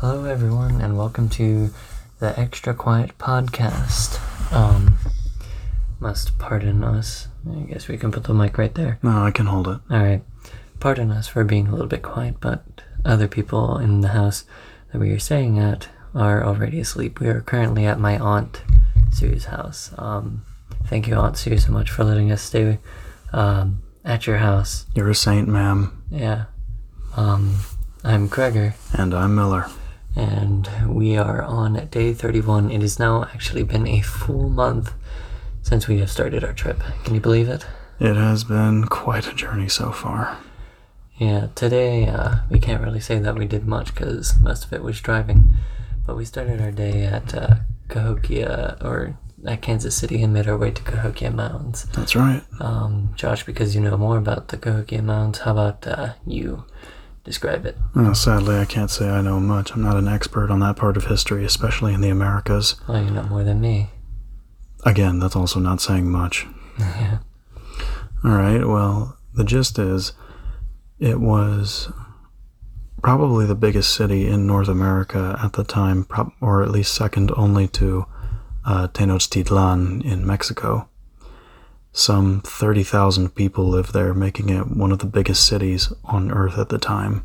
Hello, everyone, and welcome to the Extra Quiet Podcast. Um, must pardon us. I guess we can put the mic right there. No, I can hold it. All right. Pardon us for being a little bit quiet, but other people in the house that we are staying at are already asleep. We are currently at my aunt Sue's house. Um, thank you, Aunt Sue, so much for letting us stay um, at your house. You're a saint, ma'am. Yeah. Um, I'm Gregor, And I'm Miller. And we are on day 31. It has now actually been a full month since we have started our trip. Can you believe it? It has been quite a journey so far. Yeah, today uh, we can't really say that we did much because most of it was driving. But we started our day at uh, Cahokia, or at Kansas City, and made our way to Cahokia Mounds. That's right. Um, Josh, because you know more about the Cahokia Mounds, how about uh, you describe it? Well, sadly, I can't say I know much. I'm not an expert on that part of history, especially in the Americas. Well, you know more than me. Again, that's also not saying much. yeah. All right, well, the gist is it was probably the biggest city in North America at the time, or at least second only to uh, Tenochtitlan in Mexico. Some 30,000 people lived there, making it one of the biggest cities on Earth at the time.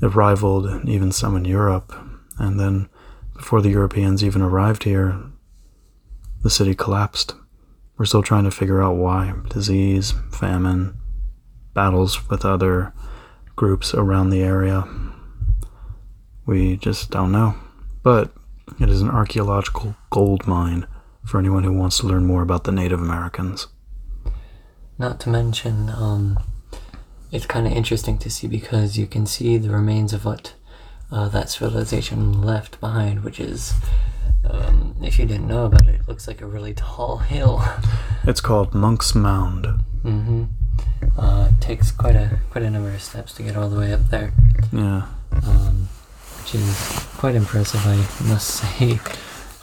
It rivaled even some in Europe, and then before the Europeans even arrived here, the city collapsed. We're still trying to figure out why. Disease, famine, battles with other groups around the area. We just don't know. But it is an archaeological gold mine for anyone who wants to learn more about the Native Americans. Not to mention, um, it's kind of interesting to see because you can see the remains of what uh, that civilization left behind, which is, um, if you didn't know about it, it looks like a really tall hill. It's called Monk's Mound. Mm-hmm. Uh, it takes quite a quite a number of steps to get all the way up there, Yeah. um, which is quite impressive, I must say.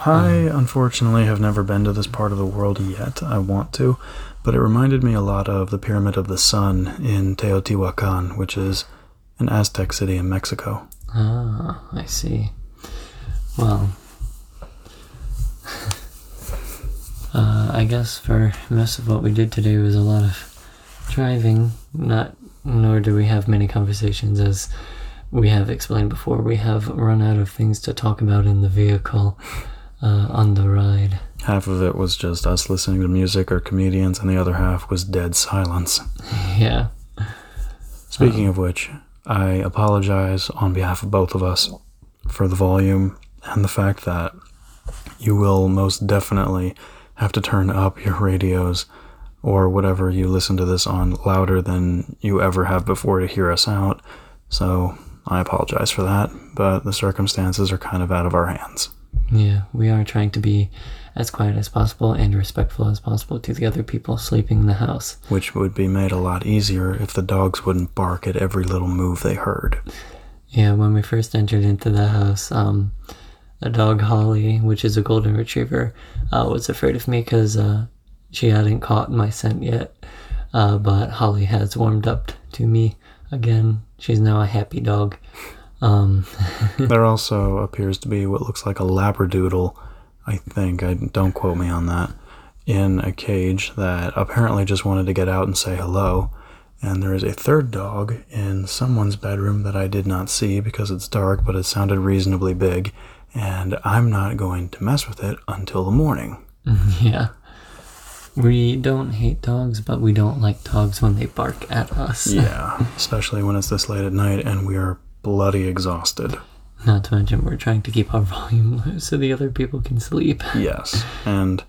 I unfortunately have never been to this part of the world yet. I want to, but it reminded me a lot of the Pyramid of the Sun in Teotihuacan, which is an Aztec city in Mexico. Ah, I see. Well, uh, I guess for most of what we did today was a lot of driving. Not, nor do we have many conversations, as we have explained before. We have run out of things to talk about in the vehicle uh, on the ride. Half of it was just us listening to music or comedians, and the other half was dead silence. Yeah. Speaking of which, I apologize on behalf of both of us for the volume and the fact that you will most definitely have to turn up your radios or whatever you listen to this on louder than you ever have before to hear us out. So I apologize for that, but the circumstances are kind of out of our hands. Yeah, we are trying to be as quiet as possible and respectful as possible to the other people sleeping in the house. Which would be made a lot easier if the dogs wouldn't bark at every little move they heard. Yeah, when we first entered into the house, um, the dog Holly, which is a golden retriever, uh, was afraid of me because uh, she hadn't caught my scent yet. Uh, but Holly has warmed up to me again. She's now a happy dog. Um, there also appears to be what looks like a labradoodle, I think. I don't quote me on that. In a cage that apparently just wanted to get out and say hello. And there is a third dog in someone's bedroom that I did not see because it's dark, but it sounded reasonably big. And I'm not going to mess with it until the morning. yeah. We don't hate dogs, but we don't like dogs when they bark at us. Yeah, especially when it's this late at night and we are bloody exhausted. Not to mention, we're trying to keep our volume low so the other people can sleep. Yes, and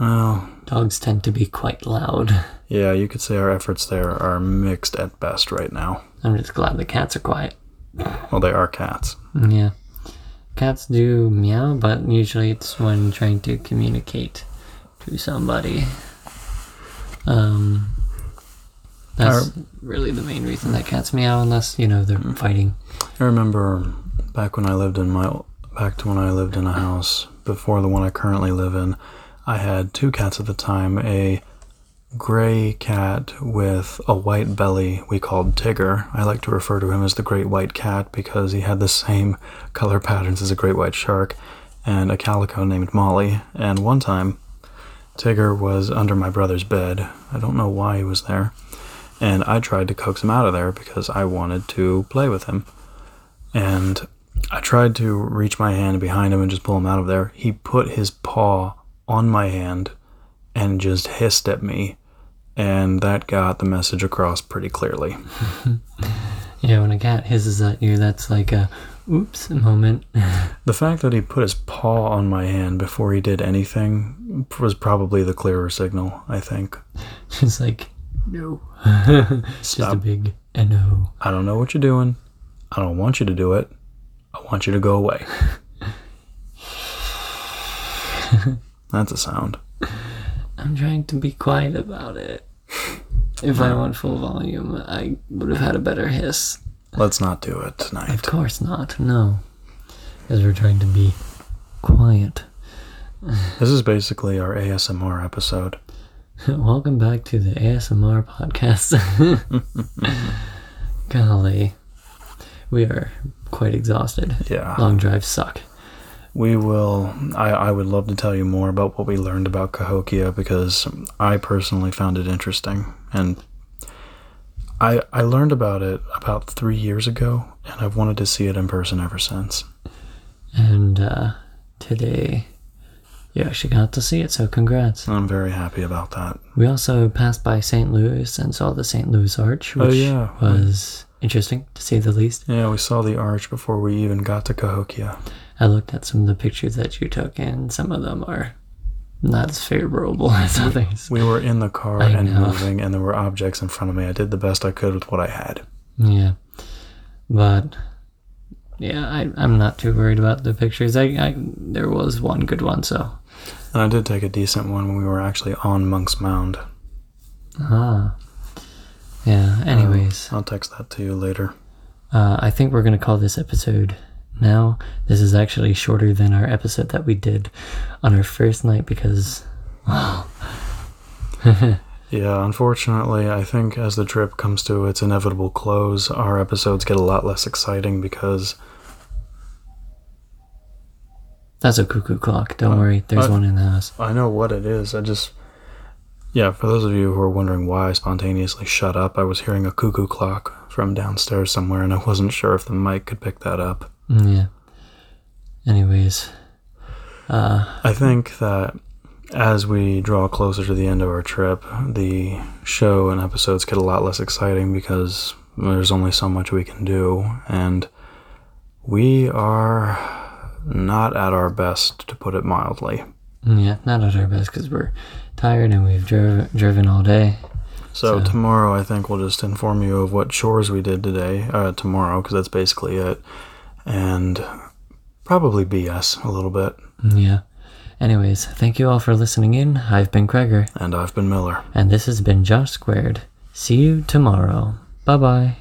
well, Dogs tend to be quite loud. yeah, you could say our efforts there are mixed at best right now. I'm just glad the cats are quiet. Well, they are cats. Yeah. Cats do meow, but usually it's when trying to communicate to somebody. Um, that's really the main reason that cats meow, unless, you know, they're mm-hmm. fighting. I remember back when I lived in my back to when I lived in a house before the one I currently live in. I had two cats at the time, a gray cat with a white belly we called Tigger. I like to refer to him as the great white cat because he had the same color patterns as a great white shark, and a calico named Molly. And one time, Tigger was under my brother's bed. I don't know why he was there. And I tried to coax him out of there because I wanted to play with him. And I tried to reach my hand behind him and just pull him out of there. He put his paw on my hand and just hissed at me. And that got the message across pretty clearly. Yeah, when a cat hisses at you, that's like a oops moment. The fact that he put his paw on my hand before he did anything was probably the clearer signal, I think. Just like, no. Just a big no. I don't know what you're doing. I don't want you to do it. I want you to go away. That's a sound. I'm trying to be quiet about it. If I went full volume, I would have had a better hiss. Let's not do it tonight. Of course not, no. Because we're trying to be quiet. This is basically our ASMR episode. Welcome back to the ASMR podcast. Golly. We are quite exhausted. Yeah. Long drives suck. We will. I, I would love to tell you more about what we learned about Cahokia because I personally found it interesting. And I, I learned about it about three years ago, and I've wanted to see it in person ever since. And uh, today, you actually got to see it, so congrats. I'm very happy about that. We also passed by St. Louis and saw the St. Louis Arch, oh, which Oh, yeah. was interesting to say the least. Yeah, we saw the arch before we even got to Cahokia. I looked at some of the pictures that you took, and some of them are not as favorable as others. We were in the car I and know. moving, and there were objects in front of me. I did the best I could with what I had. Yeah, but yeah, I, I'm not too worried about the pictures. I, I there was one good one, so And I did take a decent one when we were actually on Monk's Mound. ah, yeah. Anyways, I'll text that to you later. uh, I think we're gonna call this episode now. This is actually shorter than our episode that we did on our first night because, Yeah, unfortunately, I think as the trip comes to its inevitable close, our episodes get a lot less exciting because that's a cuckoo clock. Don't worry, there's uh, one in the house. I know what it is. I just. Yeah, for those of you who are wondering why I spontaneously shut up, I was hearing a cuckoo clock from downstairs somewhere, and I wasn't sure if the mic could pick that up. Mm, Yeah. Anyways, uh, I think that as we draw closer to the end of our trip, the show and episodes get a lot less exciting because there's only so much we can do, and we are not at our best, to put it mildly. yeah, not at our best because we're tired and we've driv- driven all day. So, So- tomorrow, I think we'll just inform you of what chores we did today, uh, tomorrow, because that's basically it, and probably BS a little bit. Yeah. Anyways, thank you all for listening in. I've been Kreger, And I've been Miller. and this has been Josh Squared. See you tomorrow. Bye bye.